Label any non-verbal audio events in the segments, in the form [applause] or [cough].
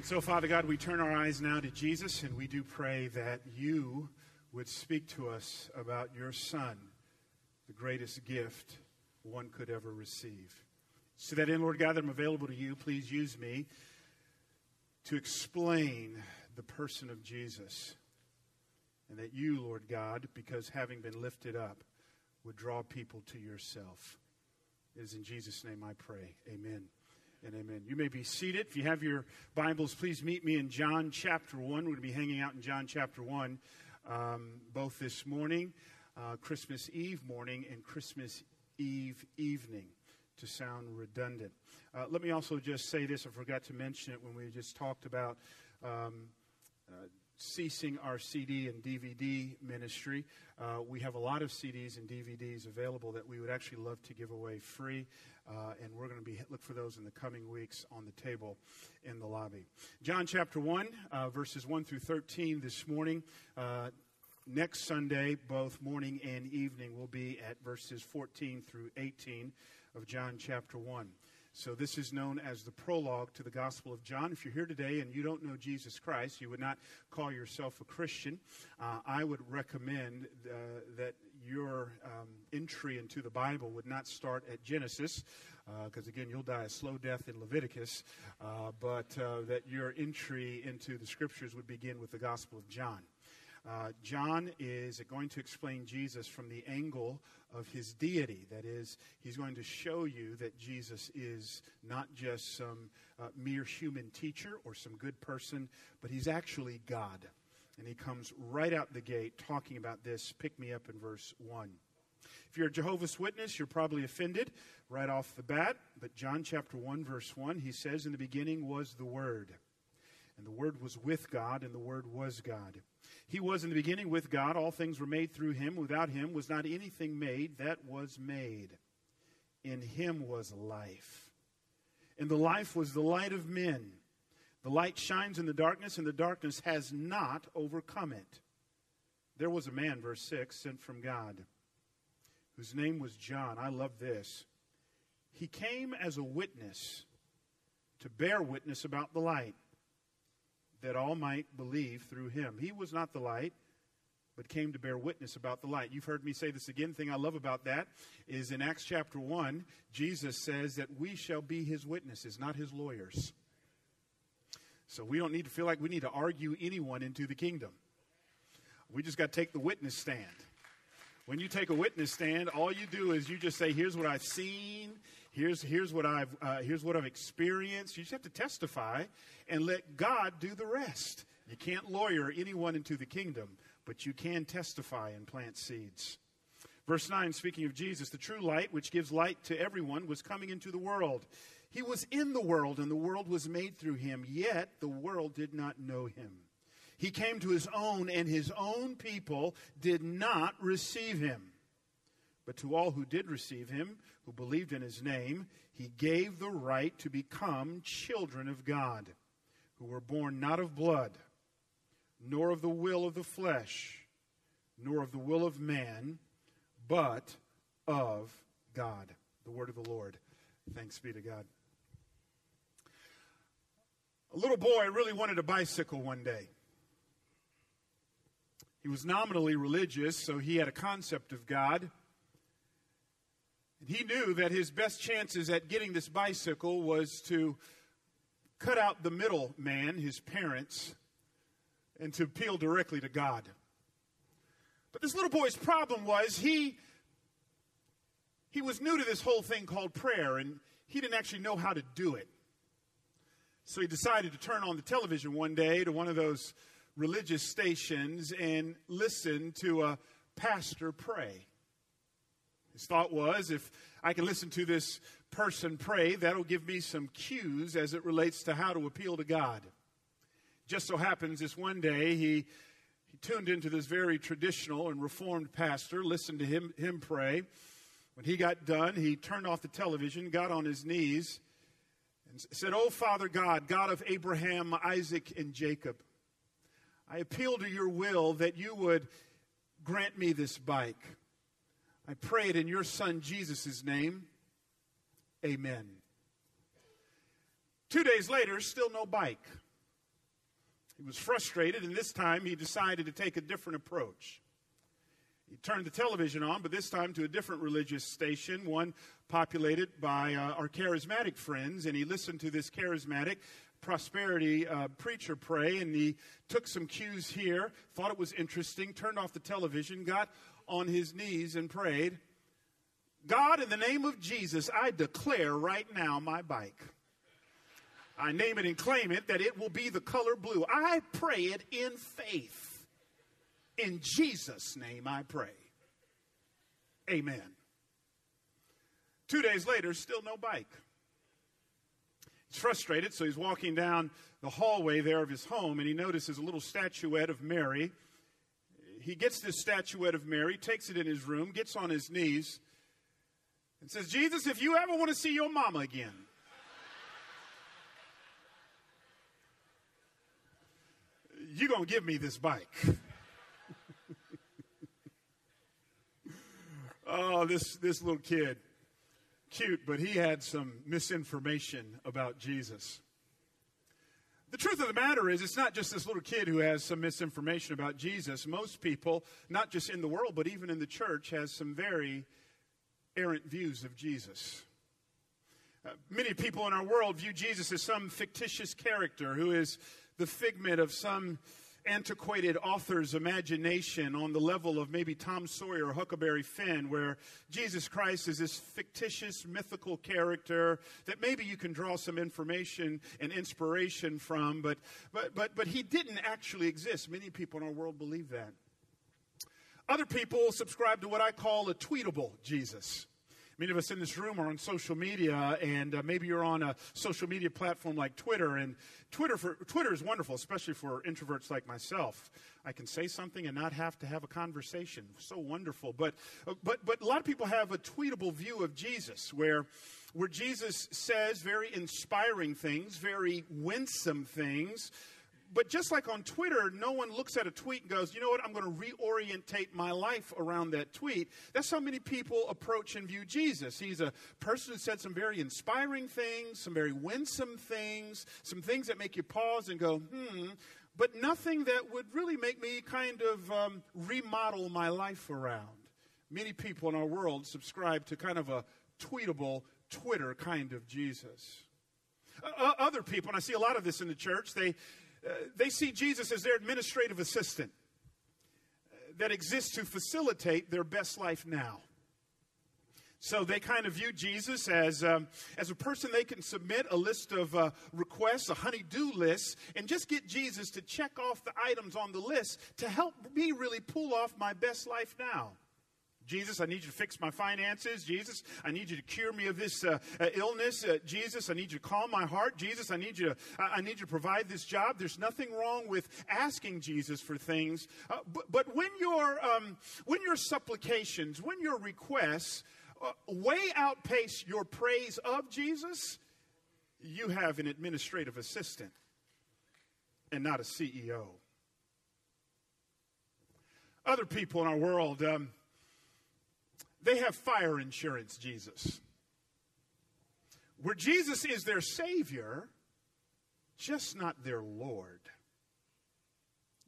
And so, Father God, we turn our eyes now to Jesus, and we do pray that you would speak to us about your Son, the greatest gift one could ever receive. So that in, Lord God, that I'm available to you, please use me to explain the person of Jesus. And that you, Lord God, because having been lifted up, would draw people to yourself. It is in Jesus' name I pray. Amen and amen. You may be seated. If you have your Bibles, please meet me in John chapter 1. We're going to be hanging out in John chapter 1 um, both this morning, uh, Christmas Eve morning, and Christmas Eve evening to sound redundant. Uh, let me also just say this I forgot to mention it when we just talked about. Um, uh, ceasing our CD and DVD ministry. Uh, we have a lot of CDs and DVDs available that we would actually love to give away free, uh, and we're going to be look for those in the coming weeks on the table in the lobby. John chapter one, uh, verses one through thirteen this morning. Uh, next Sunday, both morning and evening, will be at verses 14 through 18 of John chapter 1. So, this is known as the prologue to the Gospel of John. If you're here today and you don't know Jesus Christ, you would not call yourself a Christian, uh, I would recommend uh, that your um, entry into the Bible would not start at Genesis, because uh, again, you'll die a slow death in Leviticus, uh, but uh, that your entry into the Scriptures would begin with the Gospel of John. Uh, John is going to explain Jesus from the angle of his deity. That is, he's going to show you that Jesus is not just some uh, mere human teacher or some good person, but he's actually God. And he comes right out the gate talking about this. Pick me up in verse 1. If you're a Jehovah's Witness, you're probably offended right off the bat. But John chapter 1, verse 1, he says, In the beginning was the Word. And the Word was with God, and the Word was God. He was in the beginning with God. All things were made through him. Without him was not anything made that was made. In him was life. And the life was the light of men. The light shines in the darkness, and the darkness has not overcome it. There was a man, verse 6, sent from God, whose name was John. I love this. He came as a witness to bear witness about the light that all might believe through him. He was not the light, but came to bear witness about the light. You've heard me say this again. The thing I love about that is in Acts chapter 1, Jesus says that we shall be his witnesses, not his lawyers. So we don't need to feel like we need to argue anyone into the kingdom. We just got to take the witness stand. When you take a witness stand, all you do is you just say, "Here's what I've seen. Here's here's what I've uh, here's what I've experienced." You just have to testify and let God do the rest. You can't lawyer anyone into the kingdom, but you can testify and plant seeds. Verse 9, speaking of Jesus, the true light, which gives light to everyone, was coming into the world. He was in the world, and the world was made through him, yet the world did not know him. He came to his own, and his own people did not receive him. But to all who did receive him, who believed in his name, he gave the right to become children of God, who were born not of blood, nor of the will of the flesh, nor of the will of man, but of God. The word of the Lord. Thanks be to God. A little boy really wanted a bicycle one day. He was nominally religious, so he had a concept of God. He knew that his best chances at getting this bicycle was to cut out the middle man, his parents, and to appeal directly to God. But this little boy's problem was he he was new to this whole thing called prayer and he didn't actually know how to do it. So he decided to turn on the television one day to one of those religious stations and listen to a pastor pray. His thought was if I can listen to this person pray, that'll give me some cues as it relates to how to appeal to God. Just so happens this one day he, he tuned into this very traditional and reformed pastor, listened to him, him pray. When he got done, he turned off the television, got on his knees, and said, Oh, Father God, God of Abraham, Isaac, and Jacob. I appeal to your will that you would grant me this bike. I pray it in your son Jesus' name. Amen. Two days later, still no bike. He was frustrated, and this time he decided to take a different approach. He turned the television on, but this time to a different religious station, one populated by uh, our charismatic friends, and he listened to this charismatic prosperity uh, preacher pray, and he took some cues here, thought it was interesting, turned off the television, got on his knees, and prayed God, in the name of Jesus, I declare right now my bike. I name it and claim it that it will be the color blue. I pray it in faith. In Jesus' name I pray. Amen. Two days later, still no bike. He's frustrated, so he's walking down the hallway there of his home, and he notices a little statuette of Mary. He gets this statuette of Mary, takes it in his room, gets on his knees, and says, Jesus, if you ever want to see your mama again, you're going to give me this bike. [laughs] oh, this, this little kid, cute, but he had some misinformation about Jesus. The truth of the matter is, it's not just this little kid who has some misinformation about Jesus. Most people, not just in the world, but even in the church, has some very errant views of Jesus. Uh, many people in our world view Jesus as some fictitious character who is the figment of some antiquated author's imagination on the level of maybe Tom Sawyer or Huckleberry Finn, where Jesus Christ is this fictitious, mythical character that maybe you can draw some information and inspiration from, but, but, but, but he didn't actually exist. Many people in our world believe that. Other people subscribe to what I call a tweetable Jesus. Many of us in this room are on social media, and uh, maybe you're on a social media platform like Twitter. And Twitter, for, Twitter is wonderful, especially for introverts like myself. I can say something and not have to have a conversation. So wonderful. But, uh, but, but a lot of people have a tweetable view of Jesus, where, where Jesus says very inspiring things, very winsome things but just like on Twitter, no one looks at a tweet and goes, you know what, I'm going to reorientate my life around that tweet. That's how many people approach and view Jesus. He's a person who said some very inspiring things, some very winsome things, some things that make you pause and go, hmm, but nothing that would really make me kind of um, remodel my life around. Many people in our world subscribe to kind of a tweetable Twitter kind of Jesus. Uh, other people, and I see a lot of this in the church, they uh, they see Jesus as their administrative assistant uh, that exists to facilitate their best life now. So they kind of view Jesus as, um, as a person they can submit a list of uh, requests, a honey-do list, and just get Jesus to check off the items on the list to help me really pull off my best life now. Jesus, I need you to fix my finances. Jesus, I need you to cure me of this uh, uh, illness. Uh, Jesus, I need you to calm my heart. Jesus, I need you to, I need you to provide this job. There's nothing wrong with asking Jesus for things. Uh, but, but when your, um, when your supplications, when your requests uh, way outpace your praise of Jesus, you have an administrative assistant and not a CEO. Other people in our world, um, they have fire insurance, Jesus. Where Jesus is their Savior, just not their Lord.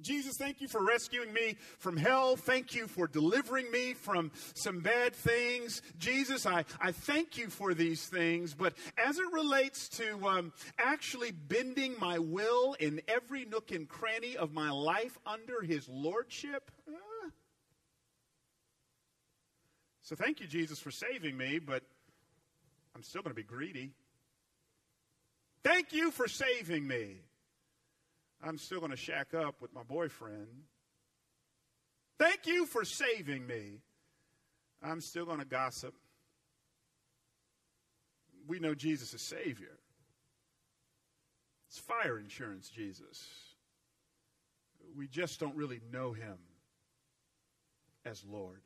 Jesus, thank you for rescuing me from hell. Thank you for delivering me from some bad things. Jesus, I, I thank you for these things. But as it relates to um, actually bending my will in every nook and cranny of my life under his lordship, uh, so thank you, Jesus, for saving me, but I'm still going to be greedy. Thank you for saving me. I'm still going to shack up with my boyfriend. Thank you for saving me. I'm still going to gossip. We know Jesus is Savior. It's fire insurance, Jesus. We just don't really know Him as Lord.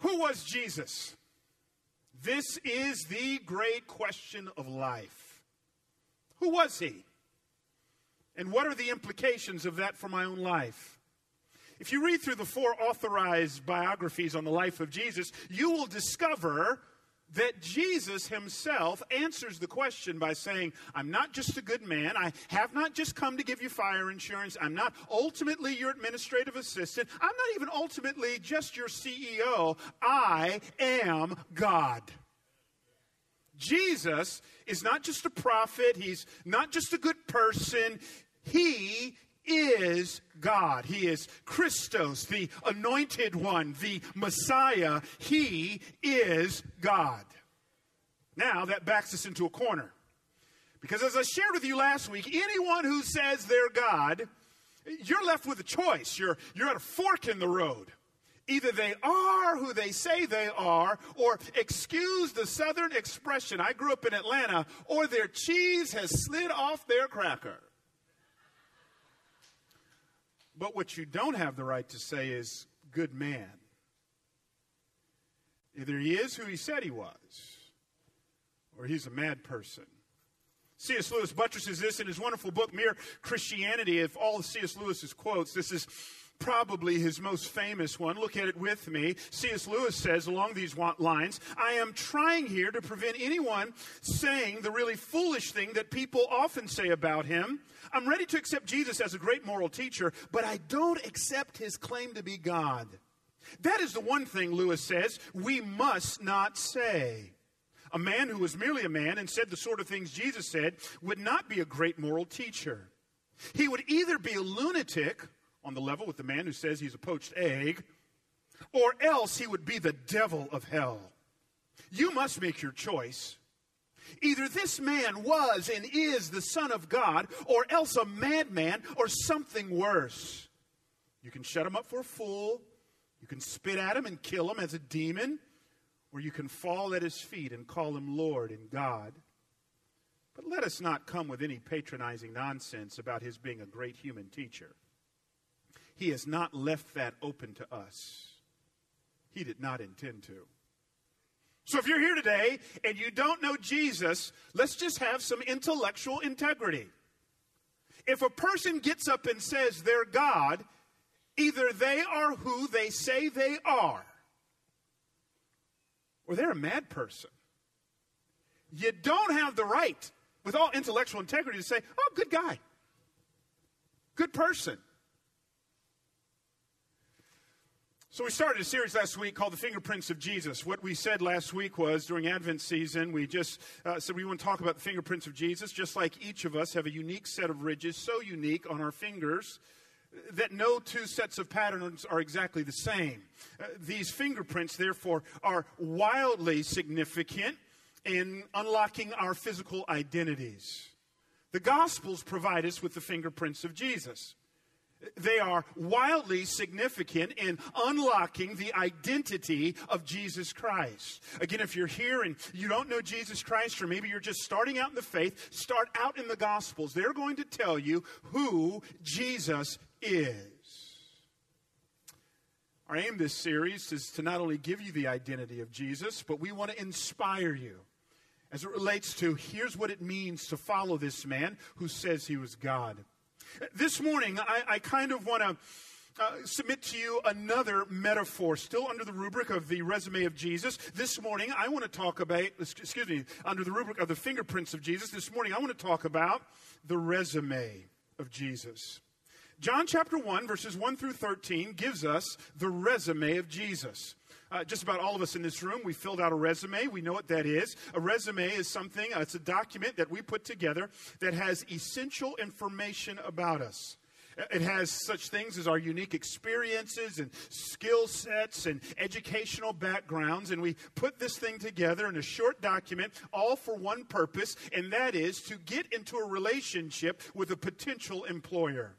Who was Jesus? This is the great question of life. Who was he? And what are the implications of that for my own life? If you read through the four authorized biographies on the life of Jesus, you will discover that Jesus himself answers the question by saying, I'm not just a good man. I have not just come to give you fire insurance. I'm not ultimately your administrative assistant. I'm not even ultimately just your CEO. I am God. Jesus is not just a prophet, he's not just a good person. He is God. He is Christos, the anointed one, the Messiah. He is God. Now, that backs us into a corner. Because as I shared with you last week, anyone who says they're God, you're left with a choice. You're, you're at a fork in the road. Either they are who they say they are, or excuse the southern expression, I grew up in Atlanta, or their cheese has slid off their cracker. But what you don't have the right to say is good man. Either he is who he said he was, or he's a mad person. C.S. Lewis buttresses this in his wonderful book, Mere Christianity. Of all of C.S. Lewis's quotes, this is probably his most famous one. Look at it with me. C.S. Lewis says along these lines I am trying here to prevent anyone saying the really foolish thing that people often say about him. I'm ready to accept Jesus as a great moral teacher, but I don't accept his claim to be God. That is the one thing, Lewis says, we must not say. A man who was merely a man and said the sort of things Jesus said would not be a great moral teacher. He would either be a lunatic on the level with the man who says he's a poached egg, or else he would be the devil of hell. You must make your choice. Either this man was and is the Son of God, or else a madman, or something worse. You can shut him up for a fool, you can spit at him and kill him as a demon, or you can fall at his feet and call him Lord and God. But let us not come with any patronizing nonsense about his being a great human teacher. He has not left that open to us. He did not intend to. So if you're here today and you don't know Jesus, let's just have some intellectual integrity. If a person gets up and says they're God, either they are who they say they are, or they're a mad person. You don't have the right, with all intellectual integrity, to say, oh, good guy, good person. So, we started a series last week called The Fingerprints of Jesus. What we said last week was during Advent season, we just uh, said we want to talk about the fingerprints of Jesus, just like each of us have a unique set of ridges, so unique on our fingers that no two sets of patterns are exactly the same. Uh, these fingerprints, therefore, are wildly significant in unlocking our physical identities. The Gospels provide us with the fingerprints of Jesus. They are wildly significant in unlocking the identity of Jesus Christ. Again, if you're here and you don't know Jesus Christ, or maybe you're just starting out in the faith, start out in the Gospels. They're going to tell you who Jesus is. Our aim this series is to not only give you the identity of Jesus, but we want to inspire you as it relates to here's what it means to follow this man who says he was God. This morning, I, I kind of want to uh, submit to you another metaphor, still under the rubric of the resume of Jesus. This morning, I want to talk about, excuse me, under the rubric of the fingerprints of Jesus. This morning, I want to talk about the resume of Jesus. John chapter 1, verses 1 through 13, gives us the resume of Jesus. Uh, just about all of us in this room, we filled out a resume. We know what that is. A resume is something, uh, it's a document that we put together that has essential information about us. Uh, it has such things as our unique experiences and skill sets and educational backgrounds. And we put this thing together in a short document, all for one purpose, and that is to get into a relationship with a potential employer.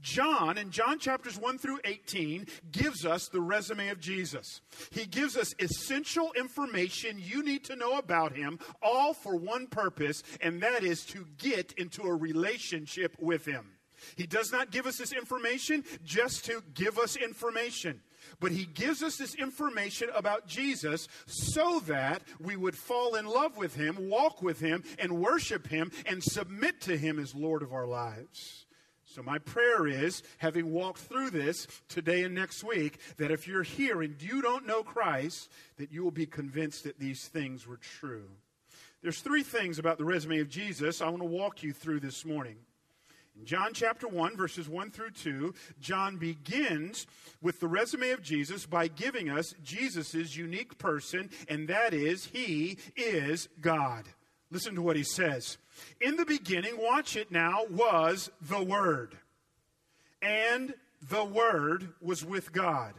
John, in John chapters 1 through 18, gives us the resume of Jesus. He gives us essential information you need to know about him, all for one purpose, and that is to get into a relationship with him. He does not give us this information just to give us information. But he gives us this information about Jesus so that we would fall in love with him, walk with him, and worship him, and submit to him as Lord of our lives. So, my prayer is, having walked through this today and next week, that if you're here and you don't know Christ, that you will be convinced that these things were true. There's three things about the resume of Jesus I want to walk you through this morning. In John chapter 1, verses 1 through 2, John begins with the resume of Jesus by giving us Jesus' unique person, and that is, He is God. Listen to what he says. In the beginning, watch it now, was the Word. And the Word was with God.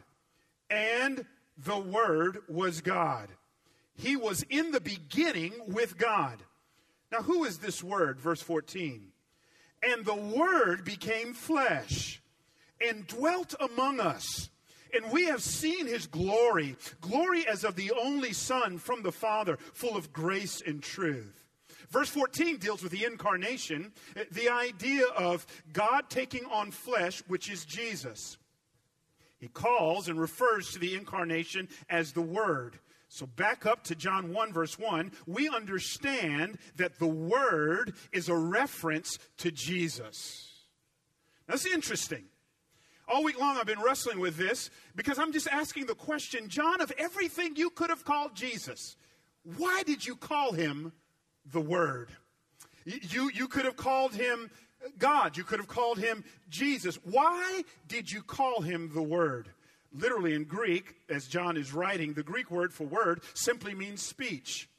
And the Word was God. He was in the beginning with God. Now, who is this Word? Verse 14. And the Word became flesh and dwelt among us. And we have seen his glory, glory as of the only Son from the Father, full of grace and truth. Verse 14 deals with the incarnation, uh, the idea of God taking on flesh, which is Jesus. He calls and refers to the incarnation as the Word. So, back up to John 1, verse 1, we understand that the Word is a reference to Jesus. Now that's interesting. All week long, I've been wrestling with this because I'm just asking the question John, of everything you could have called Jesus, why did you call him the Word. You, you could have called him God. You could have called him Jesus. Why did you call him the Word? Literally in Greek, as John is writing, the Greek word for word simply means speech.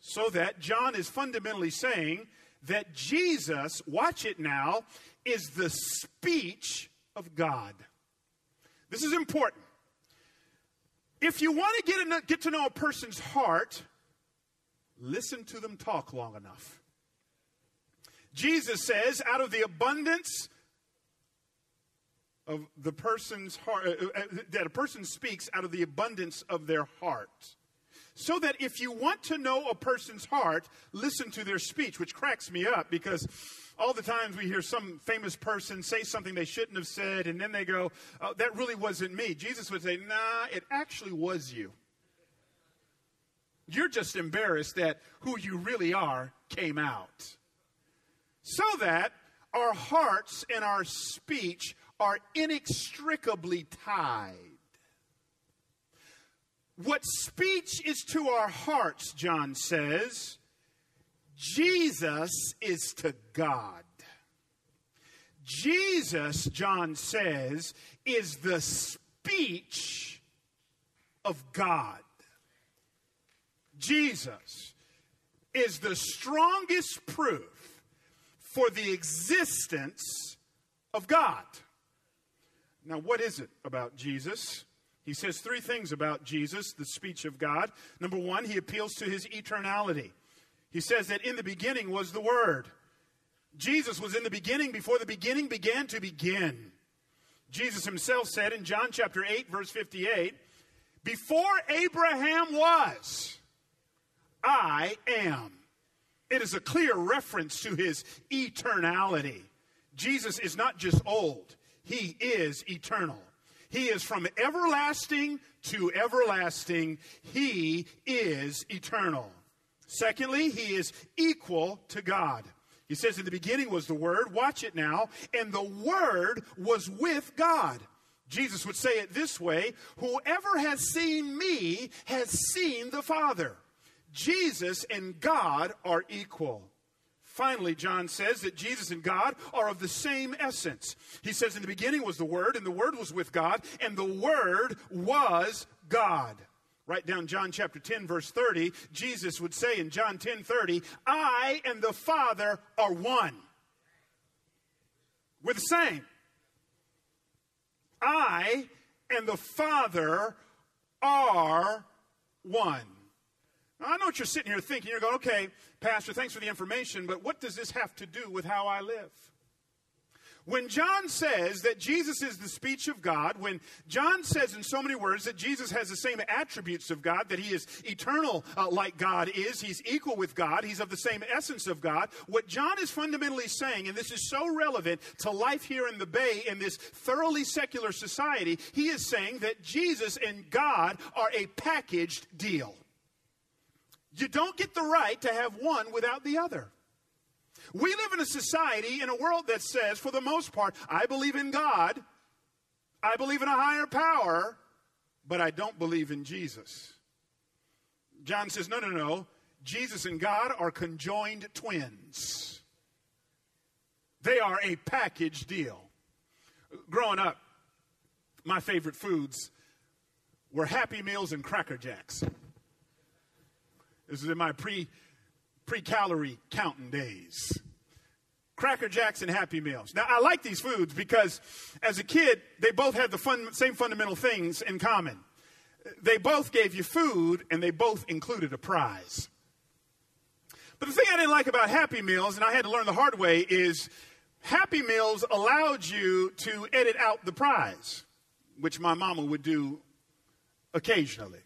So that John is fundamentally saying that Jesus, watch it now, is the speech of God. This is important. If you want to get, get to know a person's heart, listen to them talk long enough. Jesus says, out of the abundance of the person's heart, uh, uh, that a person speaks out of the abundance of their heart. So that if you want to know a person's heart, listen to their speech, which cracks me up because all the times we hear some famous person say something they shouldn't have said, and then they go, oh, That really wasn't me. Jesus would say, Nah, it actually was you. You're just embarrassed that who you really are came out. So that our hearts and our speech are inextricably tied. What speech is to our hearts, John says, Jesus is to God. Jesus, John says, is the speech of God. Jesus is the strongest proof for the existence of God. Now, what is it about Jesus? He says three things about Jesus, the speech of God. Number one, he appeals to his eternality. He says that in the beginning was the Word. Jesus was in the beginning before the beginning began to begin. Jesus himself said in John chapter 8, verse 58, Before Abraham was, I am. It is a clear reference to his eternality. Jesus is not just old, he is eternal. He is from everlasting to everlasting. He is eternal. Secondly, he is equal to God. He says, In the beginning was the Word, watch it now, and the Word was with God. Jesus would say it this way Whoever has seen me has seen the Father. Jesus and God are equal. Finally, John says that Jesus and God are of the same essence. He says, In the beginning was the Word, and the Word was with God, and the Word was God. Write down John chapter 10, verse 30. Jesus would say in John 10 30, I and the Father are one. We're the same. I and the Father are one. I know what you're sitting here thinking. You're going, okay, Pastor, thanks for the information, but what does this have to do with how I live? When John says that Jesus is the speech of God, when John says in so many words that Jesus has the same attributes of God, that he is eternal uh, like God is, he's equal with God, he's of the same essence of God, what John is fundamentally saying, and this is so relevant to life here in the Bay in this thoroughly secular society, he is saying that Jesus and God are a packaged deal. You don't get the right to have one without the other. We live in a society, in a world that says, for the most part, I believe in God, I believe in a higher power, but I don't believe in Jesus. John says, no, no, no. Jesus and God are conjoined twins. They are a package deal. Growing up, my favorite foods were Happy Meals and Cracker Jacks. This is in my pre pre calorie counting days. Cracker Jacks and Happy Meals. Now, I like these foods because as a kid, they both had the fun, same fundamental things in common. They both gave you food and they both included a prize. But the thing I didn't like about Happy Meals, and I had to learn the hard way, is Happy Meals allowed you to edit out the prize, which my mama would do occasionally.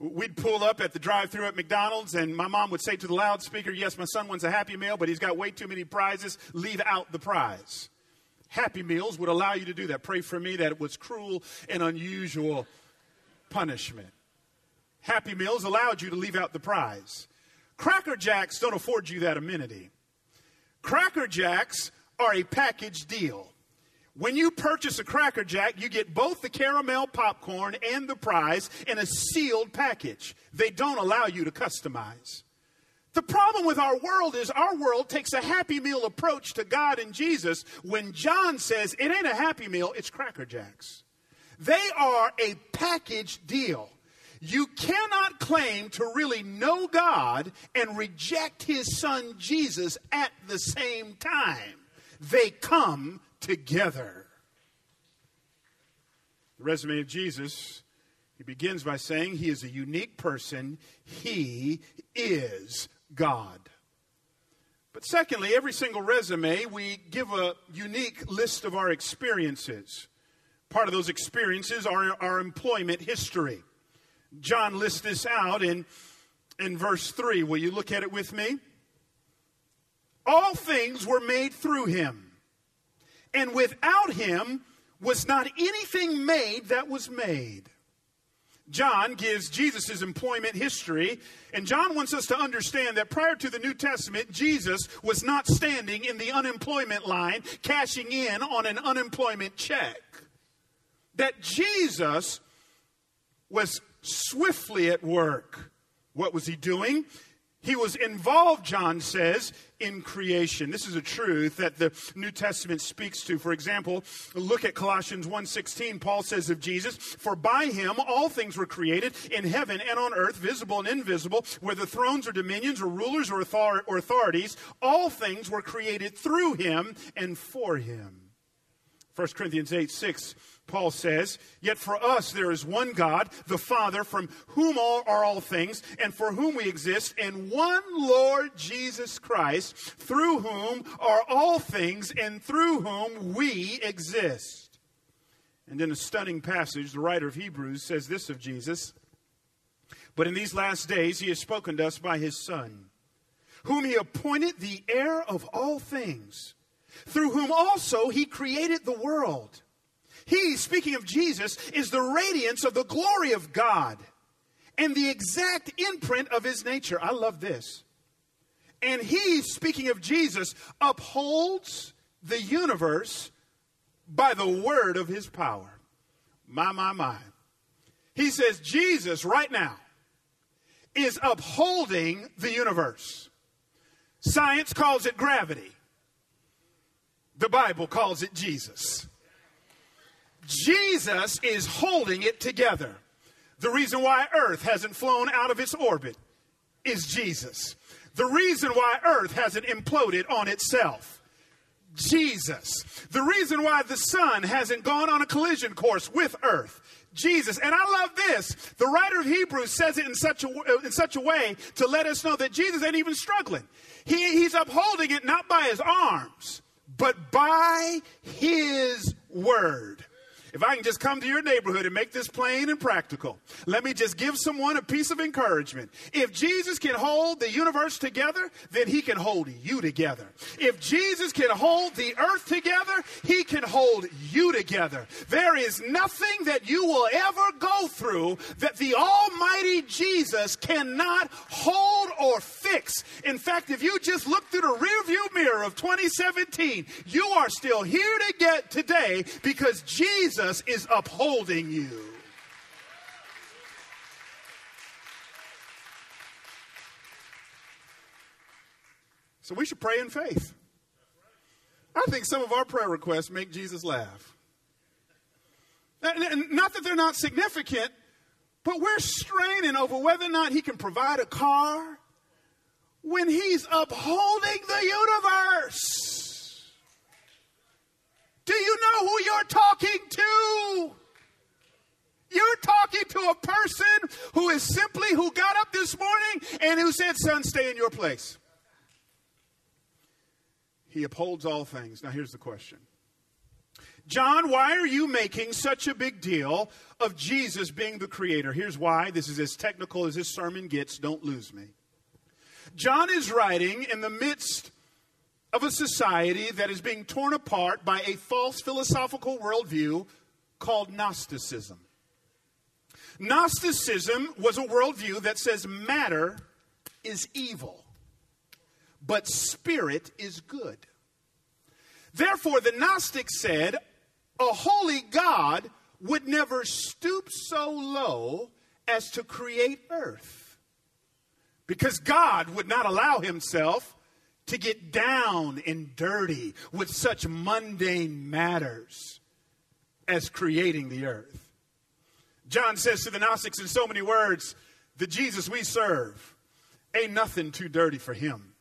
We'd pull up at the drive through at McDonald's, and my mom would say to the loudspeaker, Yes, my son wants a Happy Meal, but he's got way too many prizes. Leave out the prize. Happy Meals would allow you to do that. Pray for me that it was cruel and unusual punishment. Happy Meals allowed you to leave out the prize. Cracker Jacks don't afford you that amenity. Cracker Jacks are a package deal. When you purchase a Cracker Jack, you get both the caramel popcorn and the prize in a sealed package. They don't allow you to customize. The problem with our world is our world takes a happy meal approach to God and Jesus when John says it ain't a happy meal, it's Cracker Jacks. They are a package deal. You cannot claim to really know God and reject his son Jesus at the same time. They come together. The resume of Jesus, he begins by saying he is a unique person, he is God. But secondly, every single resume, we give a unique list of our experiences. Part of those experiences are our employment history. John lists this out in, in verse 3. Will you look at it with me? All things were made through him and without him was not anything made that was made. John gives Jesus' employment history, and John wants us to understand that prior to the New Testament, Jesus was not standing in the unemployment line cashing in on an unemployment check. That Jesus was swiftly at work. What was he doing? He was involved, John says, in creation. This is a truth that the New Testament speaks to. For example, look at Colossians 1:16. Paul says of Jesus, "For by him all things were created in heaven and on earth, visible and invisible, whether thrones or dominions or rulers or, or authorities, all things were created through him and for him." 1 Corinthians 8 6 Paul says, Yet for us there is one God, the Father, from whom all are all things, and for whom we exist, and one Lord Jesus Christ, through whom are all things, and through whom we exist. And in a stunning passage, the writer of Hebrews says this of Jesus But in these last days he has spoken to us by his Son, whom he appointed the heir of all things, through whom also he created the world. He, speaking of Jesus, is the radiance of the glory of God and the exact imprint of his nature. I love this. And he, speaking of Jesus, upholds the universe by the word of his power. My, my, my. He says, Jesus, right now, is upholding the universe. Science calls it gravity, the Bible calls it Jesus. Jesus is holding it together. The reason why Earth hasn't flown out of its orbit is Jesus. The reason why Earth hasn't imploded on itself. Jesus. The reason why the sun hasn't gone on a collision course with Earth. Jesus. And I love this. The writer of Hebrews says it in such a, in such a way to let us know that Jesus ain't even struggling. He, he's upholding it not by his arms, but by his word. If I can just come to your neighborhood and make this plain and practical, let me just give someone a piece of encouragement. If Jesus can hold the universe together, then he can hold you together. If Jesus can hold the earth together, he can hold you together. There is nothing that you will ever go through that the Almighty Jesus cannot hold or fix. In fact, if you just look through the rearview mirror of 2017, you are still here to get today because Jesus Jesus is upholding you. So we should pray in faith. I think some of our prayer requests make Jesus laugh. Not that they're not significant, but we're straining over whether or not he can provide a car when he's upholding the universe. Do you know who you're talking to? You're talking to a person who is simply who got up this morning and who said, Son, stay in your place. He upholds all things. Now, here's the question John, why are you making such a big deal of Jesus being the creator? Here's why. This is as technical as this sermon gets. Don't lose me. John is writing in the midst of a society that is being torn apart by a false philosophical worldview called Gnosticism. Gnosticism was a worldview that says matter is evil, but spirit is good. Therefore, the Gnostics said a holy God would never stoop so low as to create earth. Because God would not allow himself to get down and dirty with such mundane matters as creating the earth. John says to the Gnostics in so many words, the Jesus we serve ain't nothing too dirty for him.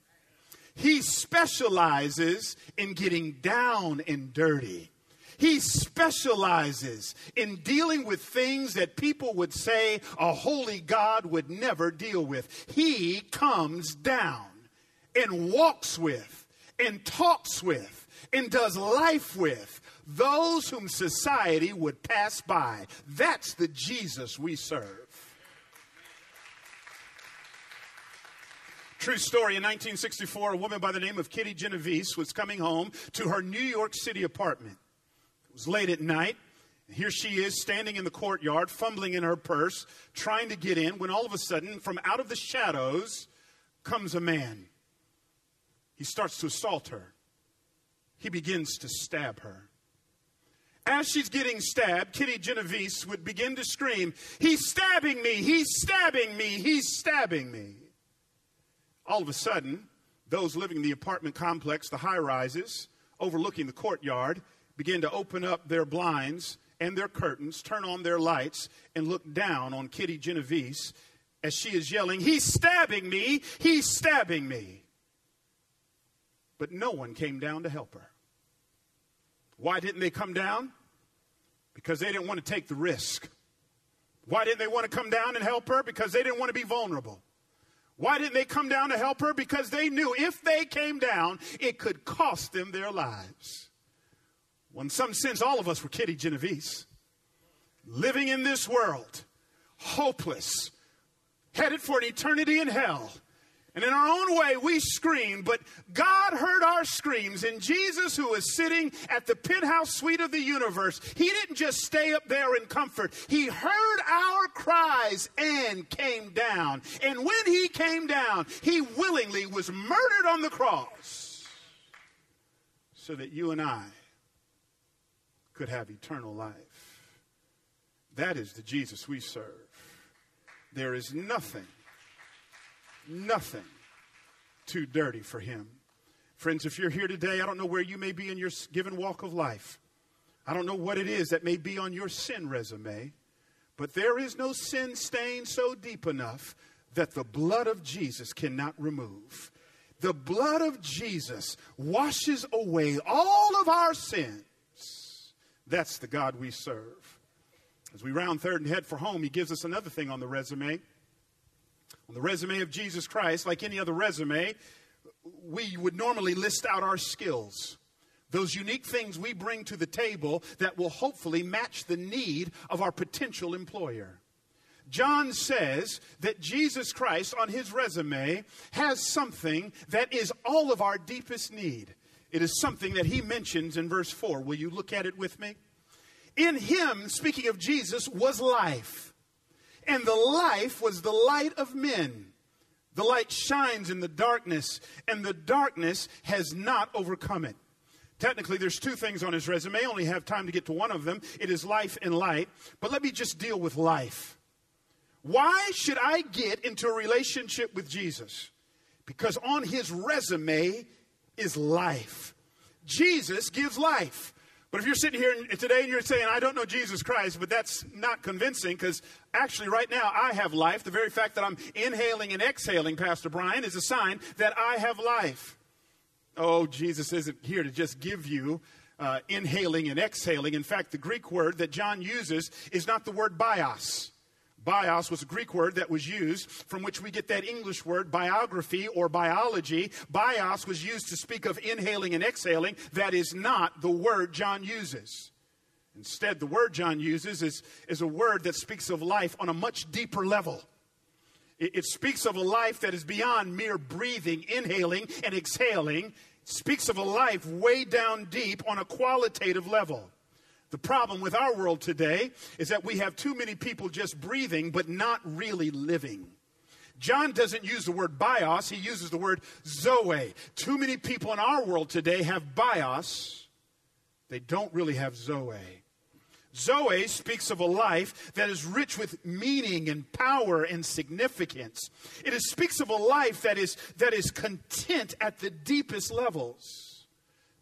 He specializes in getting down and dirty. He specializes in dealing with things that people would say a holy God would never deal with. He comes down and walks with and talks with and does life with those whom society would pass by. That's the Jesus we serve. True story. In 1964, a woman by the name of Kitty Genovese was coming home to her New York City apartment. It was late at night. Here she is standing in the courtyard, fumbling in her purse, trying to get in, when all of a sudden, from out of the shadows, comes a man. He starts to assault her. He begins to stab her. As she's getting stabbed, Kitty Genovese would begin to scream, He's stabbing me! He's stabbing me! He's stabbing me! All of a sudden, those living in the apartment complex, the high rises, overlooking the courtyard, begin to open up their blinds and their curtains, turn on their lights, and look down on Kitty Genovese as she is yelling, He's stabbing me! He's stabbing me! But no one came down to help her. Why didn't they come down? Because they didn't want to take the risk. Why didn't they want to come down and help her? Because they didn't want to be vulnerable. Why didn't they come down to help her? Because they knew if they came down, it could cost them their lives. Well, in some sense, all of us were Kitty Genovese, living in this world, hopeless, headed for an eternity in hell. And in our own way, we screamed, but God heard our screams. And Jesus, who was sitting at the penthouse suite of the universe, he didn't just stay up there in comfort. He heard our cries and came down. And when he came down, he willingly was murdered on the cross so that you and I could have eternal life. That is the Jesus we serve. There is nothing nothing too dirty for him. Friends, if you're here today, I don't know where you may be in your given walk of life. I don't know what it is that may be on your sin resume, but there is no sin stain so deep enough that the blood of Jesus cannot remove. The blood of Jesus washes away all of our sins. That's the God we serve. As we round third and head for home, he gives us another thing on the resume. The resume of Jesus Christ, like any other resume, we would normally list out our skills, Those unique things we bring to the table that will hopefully match the need of our potential employer. John says that Jesus Christ on his resume has something that is all of our deepest need. It is something that he mentions in verse 4. Will you look at it with me? In him, speaking of Jesus, was life. And the life was the light of men. The light shines in the darkness, and the darkness has not overcome it. Technically, there's two things on his resume. I only have time to get to one of them. It is life and light. But let me just deal with life. Why should I get into a relationship with Jesus? Because on his resume is life. Jesus gives life. But if you're sitting here today and you're saying, I don't know Jesus Christ, but that's not convincing because actually, right now, I have life. The very fact that I'm inhaling and exhaling, Pastor Brian, is a sign that I have life. Oh, Jesus isn't here to just give you uh, inhaling and exhaling. In fact, the Greek word that John uses is not the word bios. Bios was a Greek word that was used from which we get that English word biography or biology. Bios was used to speak of inhaling and exhaling. That is not the word John uses. Instead, the word John uses is, is a word that speaks of life on a much deeper level. It, it speaks of a life that is beyond mere breathing, inhaling, and exhaling. It speaks of a life way down deep on a qualitative level. The problem with our world today is that we have too many people just breathing but not really living. John doesn't use the word bios, he uses the word zoe. Too many people in our world today have bios, they don't really have zoe. Zoe speaks of a life that is rich with meaning and power and significance. It is, speaks of a life that is, that is content at the deepest levels.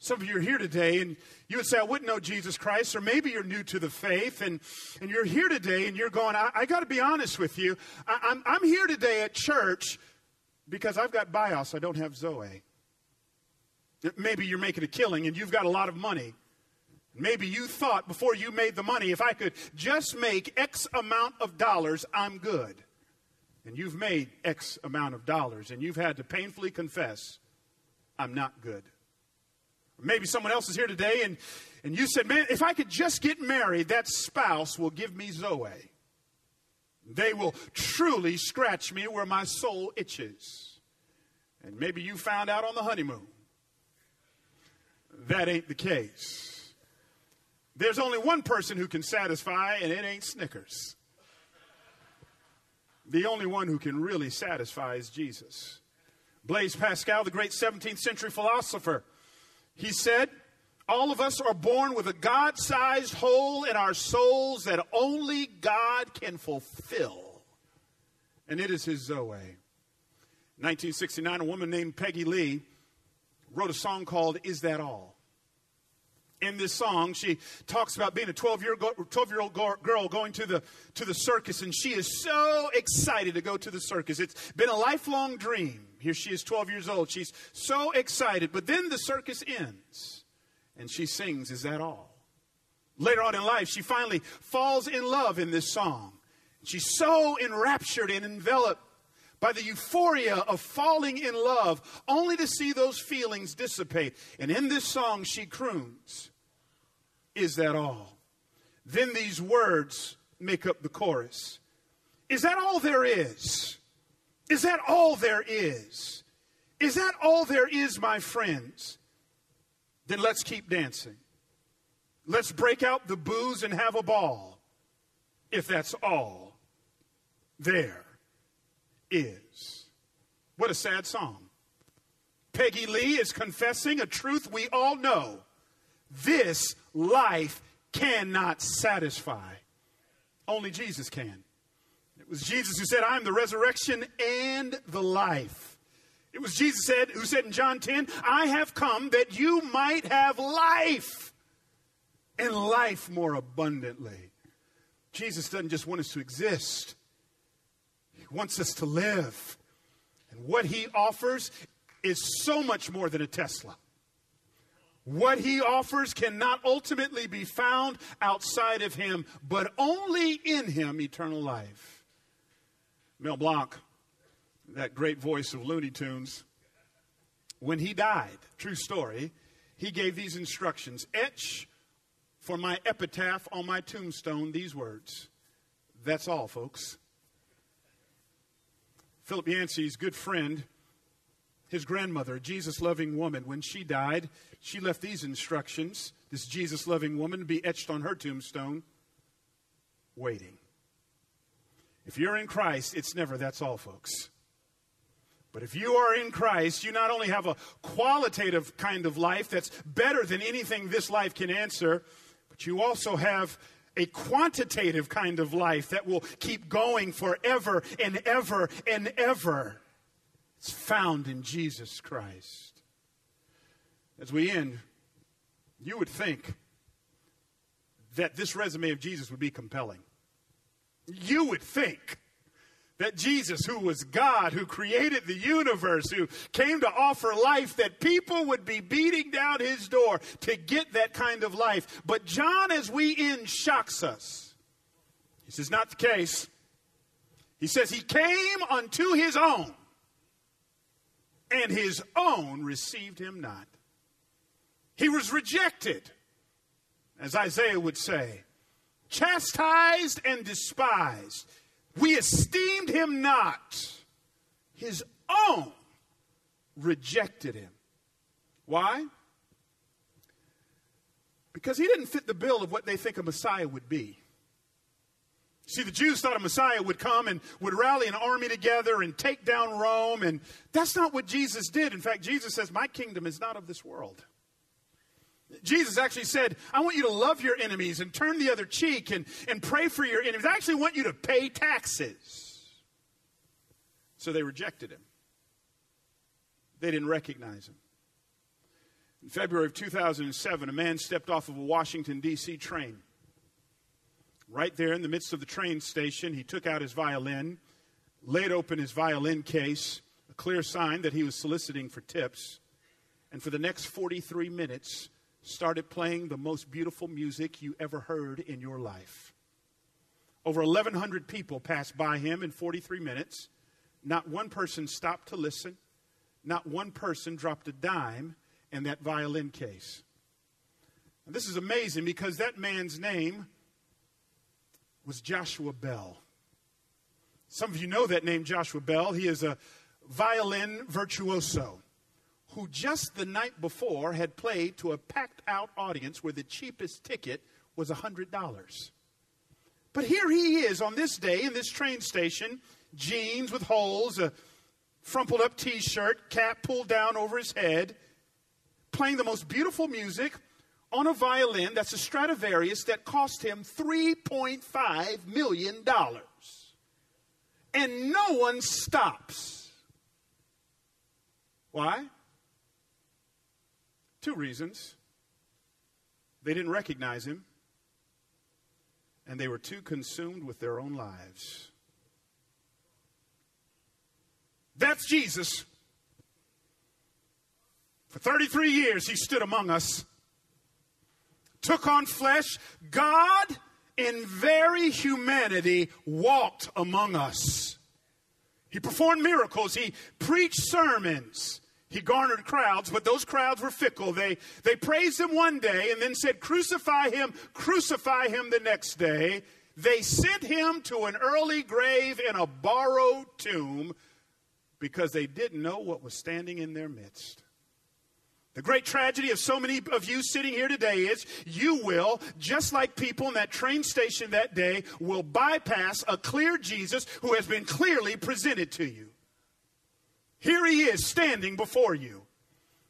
Some of you are here today and you would say, I wouldn't know Jesus Christ, or maybe you're new to the faith and, and you're here today and you're going, I, I got to be honest with you. I, I'm, I'm here today at church because I've got bios, I don't have Zoe. Maybe you're making a killing and you've got a lot of money. Maybe you thought before you made the money, if I could just make X amount of dollars, I'm good. And you've made X amount of dollars and you've had to painfully confess, I'm not good. Maybe someone else is here today and, and you said, Man, if I could just get married, that spouse will give me Zoe. They will truly scratch me where my soul itches. And maybe you found out on the honeymoon. That ain't the case. There's only one person who can satisfy, and it ain't Snickers. The only one who can really satisfy is Jesus. Blaise Pascal, the great 17th century philosopher, he said, All of us are born with a God sized hole in our souls that only God can fulfill. And it is his Zoe. 1969, a woman named Peggy Lee wrote a song called Is That All? in this song, she talks about being a 12 year, 12 year old girl going to the, to the circus, and she is so excited to go to the circus. It's been a lifelong dream. Here she is, 12 years old. She's so excited. But then the circus ends, and she sings, Is that all? Later on in life, she finally falls in love in this song. She's so enraptured and enveloped by the euphoria of falling in love, only to see those feelings dissipate. And in this song, she croons, Is that all? Then these words make up the chorus Is that all there is? Is that all there is? Is that all there is, my friends? Then let's keep dancing. Let's break out the booze and have a ball, if that's all there is. What a sad song. Peggy Lee is confessing a truth we all know. This life cannot satisfy. Only Jesus can was Jesus who said, I'm the resurrection and the life. It was Jesus said, who said in John 10, I have come that you might have life and life more abundantly. Jesus doesn't just want us to exist, He wants us to live. And what He offers is so much more than a Tesla. What he offers cannot ultimately be found outside of him, but only in him eternal life. Mel Blanc, that great voice of Looney Tunes, when he died, true story, he gave these instructions Etch for my epitaph on my tombstone these words. That's all, folks. Philip Yancey's good friend, his grandmother, a Jesus loving woman, when she died, she left these instructions. This Jesus loving woman to be etched on her tombstone waiting. If you're in Christ, it's never that's all, folks. But if you are in Christ, you not only have a qualitative kind of life that's better than anything this life can answer, but you also have a quantitative kind of life that will keep going forever and ever and ever. It's found in Jesus Christ. As we end, you would think that this resume of Jesus would be compelling. You would think that Jesus, who was God, who created the universe, who came to offer life, that people would be beating down his door to get that kind of life. But John, as we end, shocks us. This is not the case. He says, He came unto His own, and His own received Him not. He was rejected, as Isaiah would say, chastised and despised. We esteemed him not. His own rejected him. Why? Because he didn't fit the bill of what they think a Messiah would be. See, the Jews thought a Messiah would come and would rally an army together and take down Rome, and that's not what Jesus did. In fact, Jesus says, My kingdom is not of this world. Jesus actually said, I want you to love your enemies and turn the other cheek and, and pray for your enemies. I actually want you to pay taxes. So they rejected him. They didn't recognize him. In February of 2007, a man stepped off of a Washington, D.C. train. Right there in the midst of the train station, he took out his violin, laid open his violin case, a clear sign that he was soliciting for tips. And for the next 43 minutes, started playing the most beautiful music you ever heard in your life. Over 1,100 people passed by him in 43 minutes. Not one person stopped to listen. Not one person dropped a dime in that violin case. And this is amazing because that man's name was Joshua Bell. Some of you know that name, Joshua Bell. He is a violin virtuoso who just the night before had played to a packed out audience where the cheapest ticket was $100. But here he is on this day in this train station, jeans with holes, a frumpled up t shirt, cap pulled down over his head, playing the most beautiful music on a violin that's a Stradivarius that cost him $3.5 million. And no one stops. Why? Two reasons. They didn't recognize him, and they were too consumed with their own lives. That's Jesus. For 33 years, he stood among us, took on flesh. God, in very humanity, walked among us. He performed miracles, he preached sermons. He garnered crowds, but those crowds were fickle. They, they praised him one day and then said, Crucify him, crucify him the next day. They sent him to an early grave in a borrowed tomb because they didn't know what was standing in their midst. The great tragedy of so many of you sitting here today is you will, just like people in that train station that day, will bypass a clear Jesus who has been clearly presented to you. Here he is standing before you,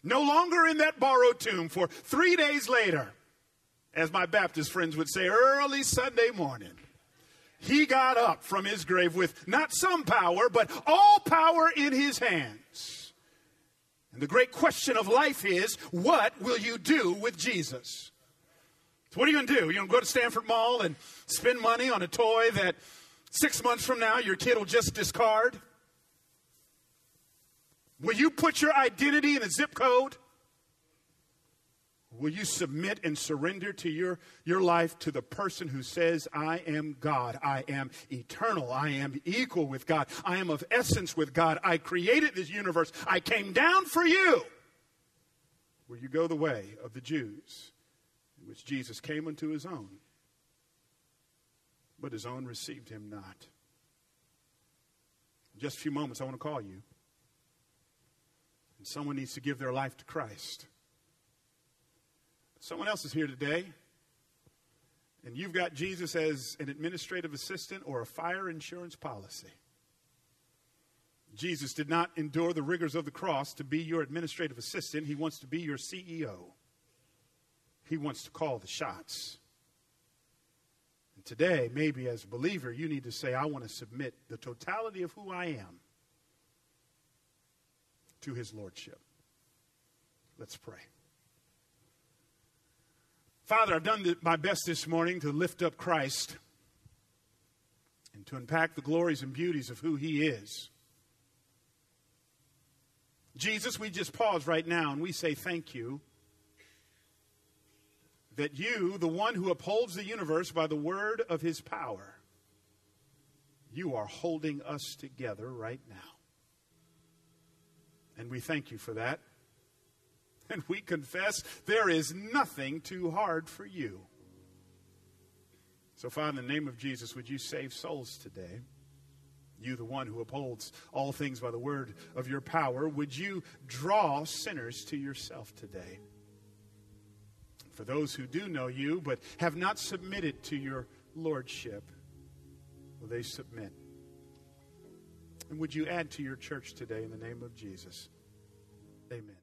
no longer in that borrowed tomb, for three days later, as my Baptist friends would say, early Sunday morning. He got up from his grave with not some power, but all power in his hands. And the great question of life is what will you do with Jesus? So, what are you going to do? You're going to go to Stanford Mall and spend money on a toy that six months from now your kid will just discard? Will you put your identity in a zip code? Will you submit and surrender to your, your life to the person who says, I am God, I am eternal, I am equal with God, I am of essence with God, I created this universe, I came down for you? Will you go the way of the Jews, in which Jesus came unto his own, but his own received him not? In just a few moments, I want to call you. And someone needs to give their life to Christ. Someone else is here today, and you've got Jesus as an administrative assistant or a fire insurance policy. Jesus did not endure the rigors of the cross to be your administrative assistant. He wants to be your CEO. He wants to call the shots. And today, maybe as a believer, you need to say, I want to submit the totality of who I am to his lordship. Let's pray. Father, I've done my best this morning to lift up Christ and to unpack the glories and beauties of who he is. Jesus, we just pause right now and we say thank you that you, the one who upholds the universe by the word of his power, you are holding us together right now. And we thank you for that. And we confess there is nothing too hard for you. So, Father, in the name of Jesus, would you save souls today? You, the one who upholds all things by the word of your power, would you draw sinners to yourself today? For those who do know you but have not submitted to your lordship, will they submit? And would you add to your church today in the name of Jesus? Amen.